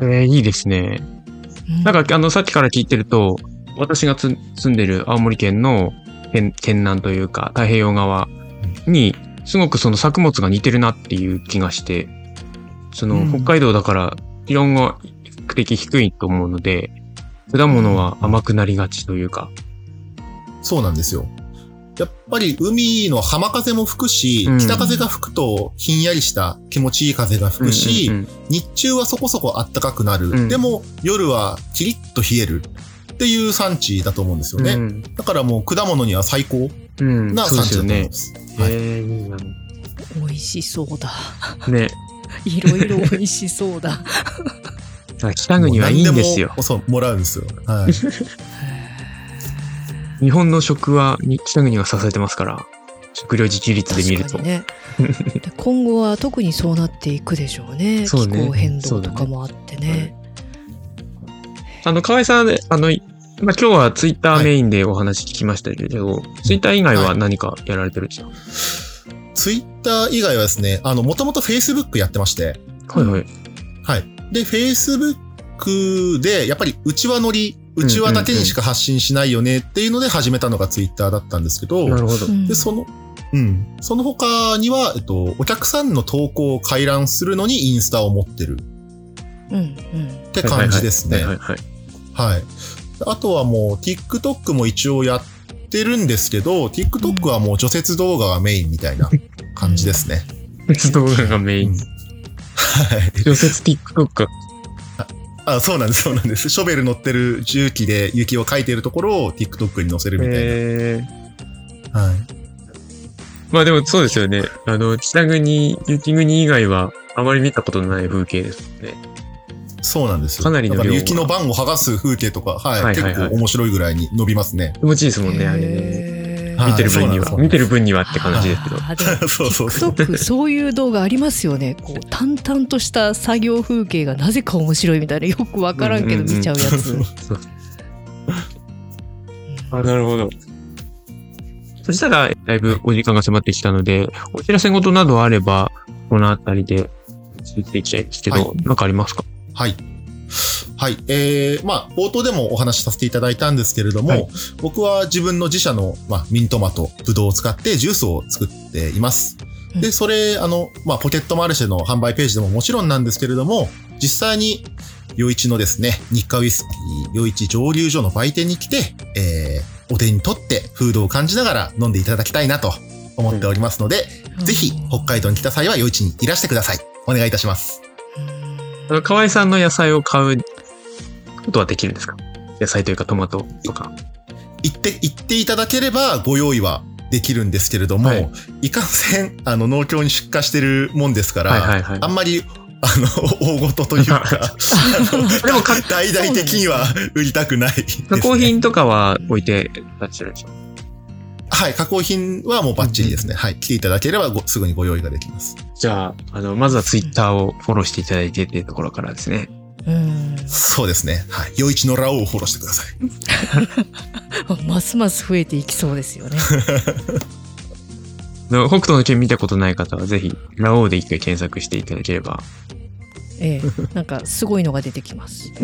えー、いいですね。うん。なんか、あの、さっきから聞いてると、私がつ住んでる青森県の県県南というか、太平洋側に、すごくその作物が似てるなっていう気がして、その、うん。北海道だから気温が比較的低いと思うので、果物は甘くなりがちというか、そうなんですよ。やっぱり海の浜風も吹くし、うん北風が吹くとひんやりした気持ちいい風が吹くし、うんうん日中はそこそこ暖かくなる。うんでも夜はキリッと冷えるっていう産地だと思うんですよね。うんだからもう果物には最高うん、な産で地すよね。だと思います。はいえー、い。美味しそうだね。いろいろ美味しそうだ北国はいいんですよそう、もらうんですよ。はい。日本の食はに北国が支えてますから、食料自給率で見ると。ねで今後は特にそうなっていくでしょうね そうね気候変動とかもあってねあの、河合さん、あの、まあ、今日はツイッターメインでお話聞きましたけど、ツイッター以外は何かやられてるんですか、ツイッター以外はですね、あの、もともと Facebook やってまして、はいはい。はい。で、Facebook で、やっぱり内輪乗り、内輪だけにしか発信しないよねっていうので始めたのが Twitter だったんですけど、なるほど。うんで、その、うん。その他には、えっと、お客さんの投稿を回覧するのにインスタを持ってるうんうんって感じですね。はいはい。あとはもう TikTok も一応やってるんですけど、TikTok はもう除雪動画がメインみたいな感じですね。別動画がメイン。うんはい。除雪 TikTok あ、そうなんです、そうなんです。ショベル乗ってる重機で雪をかいてるところを TikTok に載せるみたいえー、な。はい。まあでもそうですよね。あの、北国、雪国以外はあまり見たことのない風景ですね。そうなんですよ。かなりの量がだから雪の番を剥がす風景とか、はい。はいはいはい結構面白いぐらいに伸びますね。気持ちいいですもんね、あれね。見てる分には。見てる分にはって感じですけど。そうそうそう。TikTok そういう動画ありますよねこう淡々とした作業風景がなぜか面白いみたいなよくわからんけど見ちゃうやつ、そうあ、なるほど。そしたら、だいぶお時間が迫ってきたので、お知らせ事などあれば、このあたりで続いていきたいんですけど、はなんかありますか？はい。はい。えー、まあ、冒頭でもお話しさせていただいたんですけれども、はい僕は自分の自社の、まあ、ミントマト、ブドウを使ってジュースを作っています。うんで、それ、あの、まあ、ポケットマルシェの販売ページでももちろんなんですけれども、実際に、余一のですね、日課ウイスキー、余一蒸留所の売店に来て、えー、お手に取って、フードを感じながら飲んでいただきたいなと思っておりますので、ぜひ、北海道に来た際は余一にいらしてください。お願いいたします。河合さんの野菜を買うことはできるんですか？野菜というかトマトとか。言って、言っていただければご用意はできるんですけれども、はいい、かんせん、あの、農協に出荷してるもんですから、はいはいはいあんまり、あの、大事というか、でもか大々的には売りたくないね。加工品とかは置いてらっしゃるでしょはい、加工品はもうバッチリですね。はい、来ていただければごすぐにご用意ができます。じゃあ、あの、まずはツイッターをフォローしていただいてっていうところからですね。うん。そうですね。はい。余一のラオウをフォローしてください。ますます増えていきそうですよね。の北斗の拳見たことない方はぜひ、ラオウで一回検索していただければ。ええ、なんかすごいのが出てきます。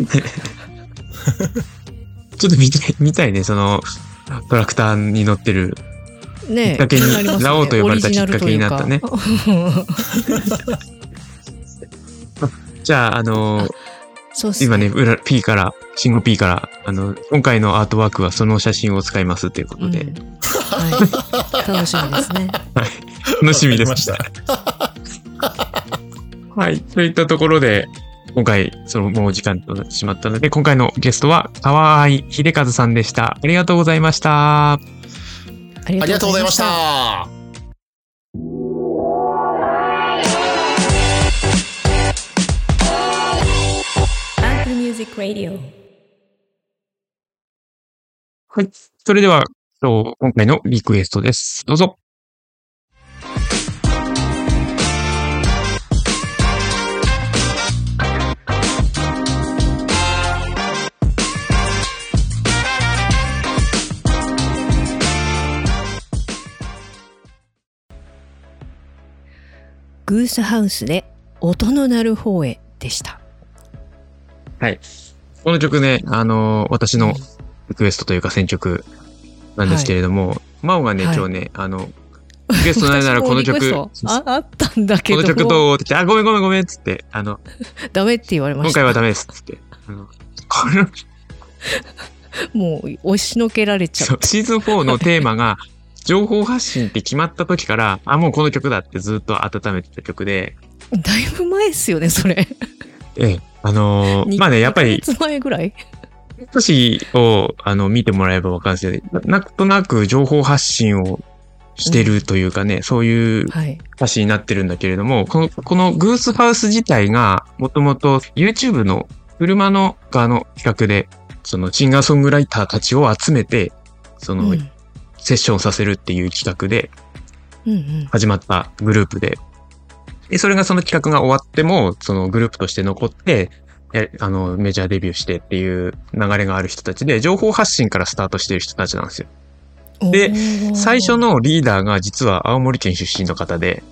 ちょっと見たい、見たいね、その、トラクターに乗ってる。ねえきっかけにねラオウと呼ばれたきっかけになったねじゃあ、あの、そうっす今ね、裏 P から、信号 P から、あの、今回のアートワークはその写真を使いますということで、うんはい、楽しみですね。楽しみです。ました。はい。といったところで、今回、そのもう時間となってしまったので、今回のゲストは、河合秀和さんでした。ありがとうございました。ありがとうございまし。た。Music Radio。はい。それでは、今日今回のリクエストです。どうぞ。グースハウスで音の鳴る方へでした。はい。この曲ね、あのー私のリクエストというか選曲なんですけれども、マオがね、はい。今日ね、あの、リクエストないならこの曲、ああったんだけど。この曲どう？って言って、あ、ごめんごめんごめんっつって、あの、ダメって言われました。今回はダメですっつって。あのこれもう押しのけられちゃう、シーズン4のテーマが、情報発信って決まった時から、あ、もうこの曲だってずっと温めてた曲で、ただいぶ前ですよねそれ。ええ、あのーまあね、やっぱり2、ヶ月前ぐらい？少しを、あの、見てもらえばわかるんですけど、ななんとなく情報発信をしてるというかね、そういうはい歌詞になってるんだけれども、この、このグースハウス自体が、もともと YouTube の車の側の企画で、そのシンガーソングライターたちを集めて、その、うん。セッションさせるっていう企画でうんうん。始まったグループで、で、それがその企画が終わっても、そのグループとして残って、やあの、メジャーデビューしてっていう流れがある人たちで、情報発信からスタートしてる人たちなんですよ。で最初のリーダーが実は青森県出身の方で、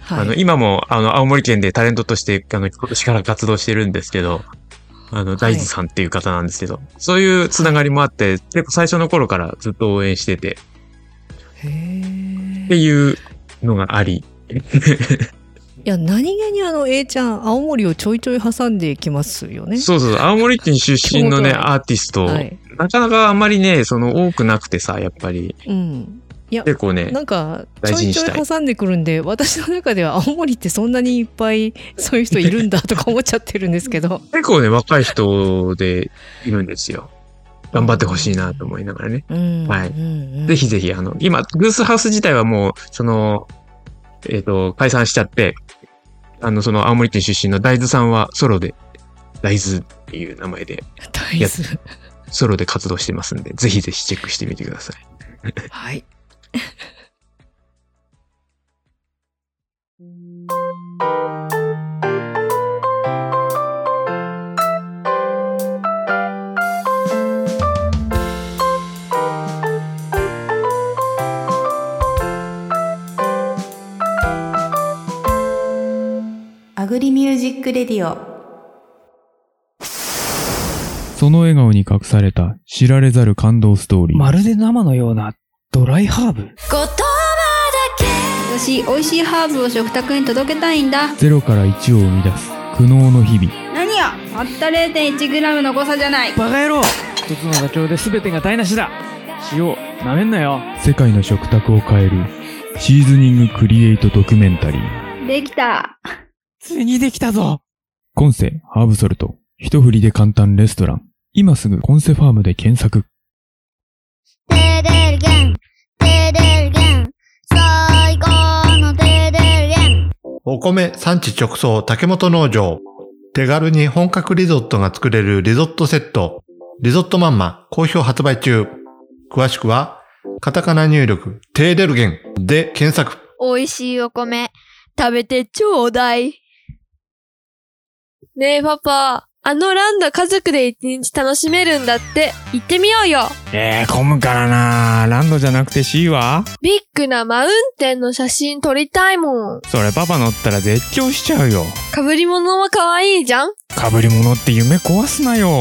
はい。あの、今も、あの、青森県でタレントとして、あの、今年から活動してるんですけど、あの、大豆さんっていう方なんですけど、そういうつながりもあって、結構最初の頃からずっと応援してて、へー。っていうのがあり、いや何気にあの A ちゃん青森をちょいちょい挟んできますよね。そうそう、青森県出身のね、アーティスト、はい。なかなかあんまりね、その多くなくてさ、やっぱり、うん。いや結構ね、なんかちょいちょい挟んでくるんで私の中では青森ってそんなにいっぱいそういう人いるんだとか思っちゃってるんですけど。結構ね、若い人でいるんですよ。頑張ってほしいなと思いながらね。うん。はい。うんうん。ぜひぜひ、あの、今、グースハウス自体はもう、その、えっ、と、解散しちゃって、あの、その青森県出身の大豆さんはソロで、大豆っていう名前で、大豆ソロで活動してますんで、ぜひぜひチェックしてみてください。はいリミュージックレディオ。その笑顔に隠された知られざる感動ストーリー。まるで生のようなドライハーブ。私美味しいハーブを食卓に届けたいんだ。ゼロから1を生み出す苦悩の日々。何やたった 0.1g の誤差じゃない。バカ野郎。一つの妥協で全てが台無しだ。塩、なめんなよ。世界の食卓を変えるシーズニングクリエイトドキュメンタリー。できたついにできたぞコンセハーブソルト。一振りで簡単レストラン。今すぐコンセファームで検索。テレルゲン、テレルゲン、最高のテレルゲン。お米産地直送竹本農場。手軽に本格リゾットが作れるリゾットセット。リゾットマンマ好評発売中。詳しくは、カタカナ入力、テーデルゲンで検索。美味しいお米、食べてちょうだい。ねえパパ、あのランド家族で一日楽しめるんだって、行ってみようよ。えー、混むからなランドじゃなくて C は？ビッグなマウンテンの写真撮りたいもん。それパパ乗ったら絶叫しちゃうよ。被り物は可愛いじゃん？被り物って夢壊すなよ。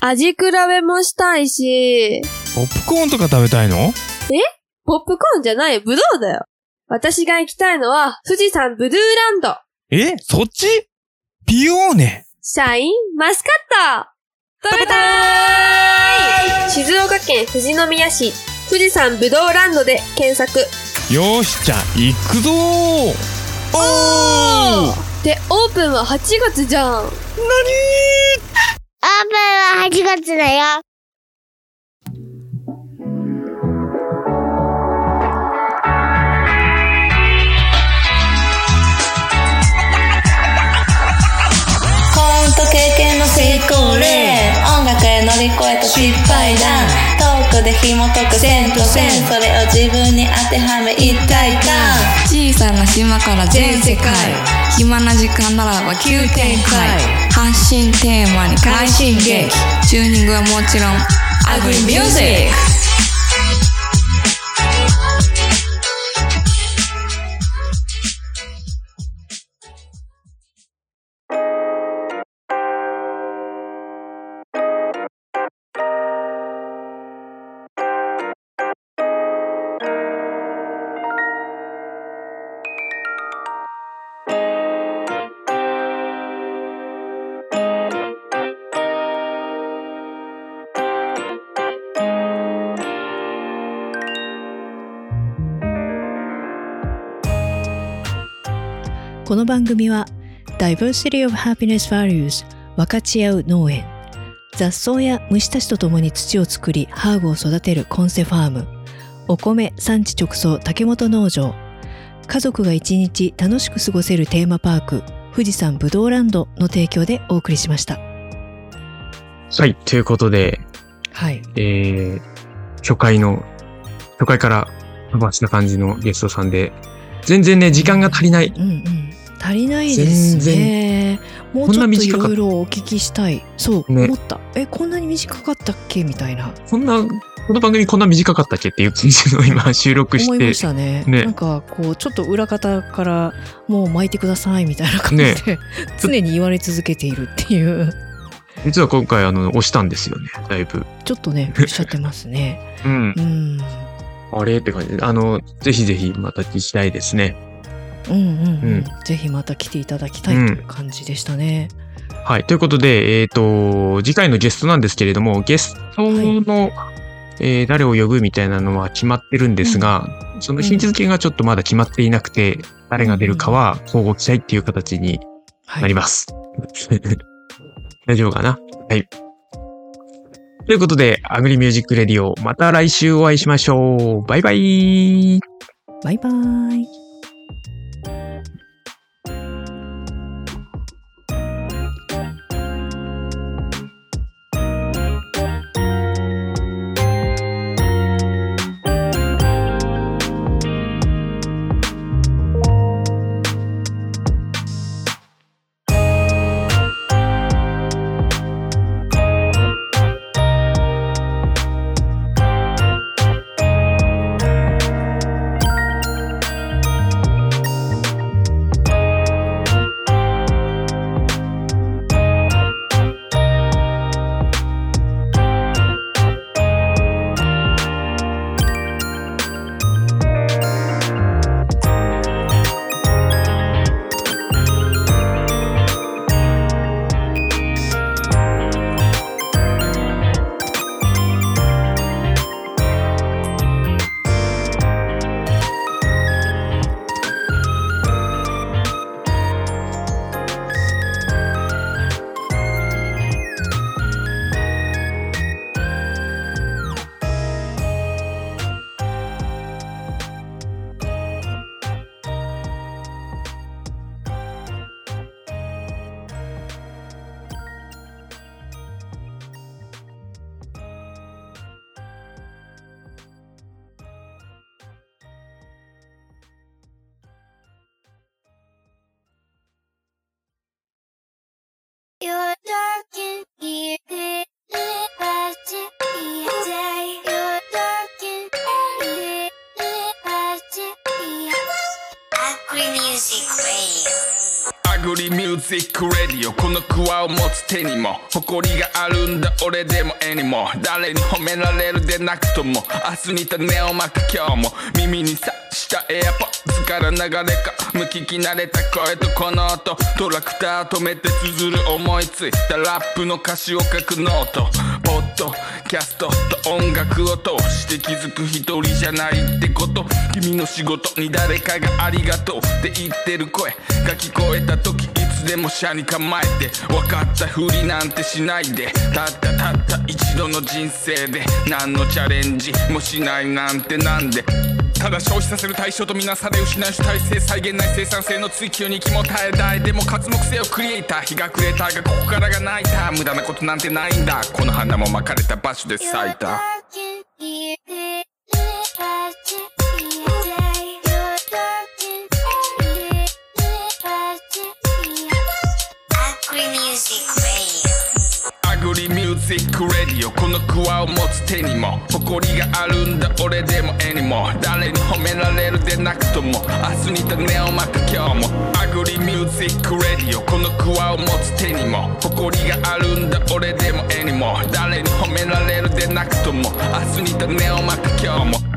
味比べもしたいし、ポップコーンとか食べたいの？ポップコーンじゃないよ、ブドウだよ。私が行きたいのは、富士山ブルーランド。え？そっち？ピオーネシャインマスカット。食べたーい。静岡県富士宮市。富士山ぶどうランドで検索。よーしじゃあ行くぞー。おー。でオープンは8月じゃん。オープンは8月だよ。例音楽へ乗り越えた失敗談。トークで紐解く線と線それを自分に当てはめ一体感。小さな島から全世界。暇な時間ならば急展開発信テーマに快進撃チューニングはもちろんアグリミュージック。この番組は Diversity of Happiness Values 分かち合う農園雑草や虫たちと共に土を作りハーブを育てるコンセファームお米産地直送竹本農場家族が一日楽しく過ごせるテーマパーク富士山ぶどうランドの提供でお送りしました。はい、ということで、はい。えー、初回の、初回から飛ばした感じのゲストさんで、全然ね、時間が足りない。うんうん足りないですね。もうちょっといろいろお聞きしたい。そう、ね。思った。えこんなに短かったっけ？みたいな。こんな、この番組こんな短かったっけ？っていう感じの今 収録して。思いましたね。ね。なんかこうちょっと裏方からもう巻いてくださいみたいな感じで、ね。常に言われ続けているっていう。実は今回あの、押したんですよね、だいぶ。ちょっとねおっしゃってますね。うん。うん。あれ？って感じ。で、あの、ぜひぜひまた聞きたいですね。うんうん、うんうんぜひまた来ていただきたいという感じでしたね、はい。ということで、えっ、と、次回のゲストなんですけれども、ゲストの、えー誰を呼ぶみたいなのは決まってるんですが、その日付けがちょっとまだ決まっていなくて、誰が出るかは交互期待っていう形になります。大丈夫かな？はい。ということで、アグリミュージックレディオ、また来週お会いしましょう。バイバイ。バイバイ darkened here. グリミュージックレディオこのクワを持つ手にも誇りがあるんだ俺でも絵にも誰に褒められるでなくとも明日に種をまく今日も。耳にさしたエアポッズから流れか無聞き慣れた声とこの音。トラクター止めて綴る思いついたラップの歌詞を書くノート。ポッドキャストと音楽を通して気づく一人じゃないってこと君の仕事に誰かがありがとうって言ってる声が聞こえた時いつでも車に構えて分かったふりなんてしないでたったたった一度の人生で何のチャレンジもしないなんてなんでただ消費させる対象とみなされ失う主体性再現ない生産性の追求に気も耐えたいでも活目性をクリエイター日が暮れたがここからが泣いた無駄なことなんてないんだ。この花もまかれた場所で咲いた。アグリミュージックレディオこのクワを持つ手にも誇りがあるんだ俺でも絵にも。誰に褒められるでなくとも明日に種をまく今日も。 Agri Music Radio このクワを持つ手にも誇りがあるんだ俺でも絵にも。誰に褒められるでなくとも明日に種をまく今日も。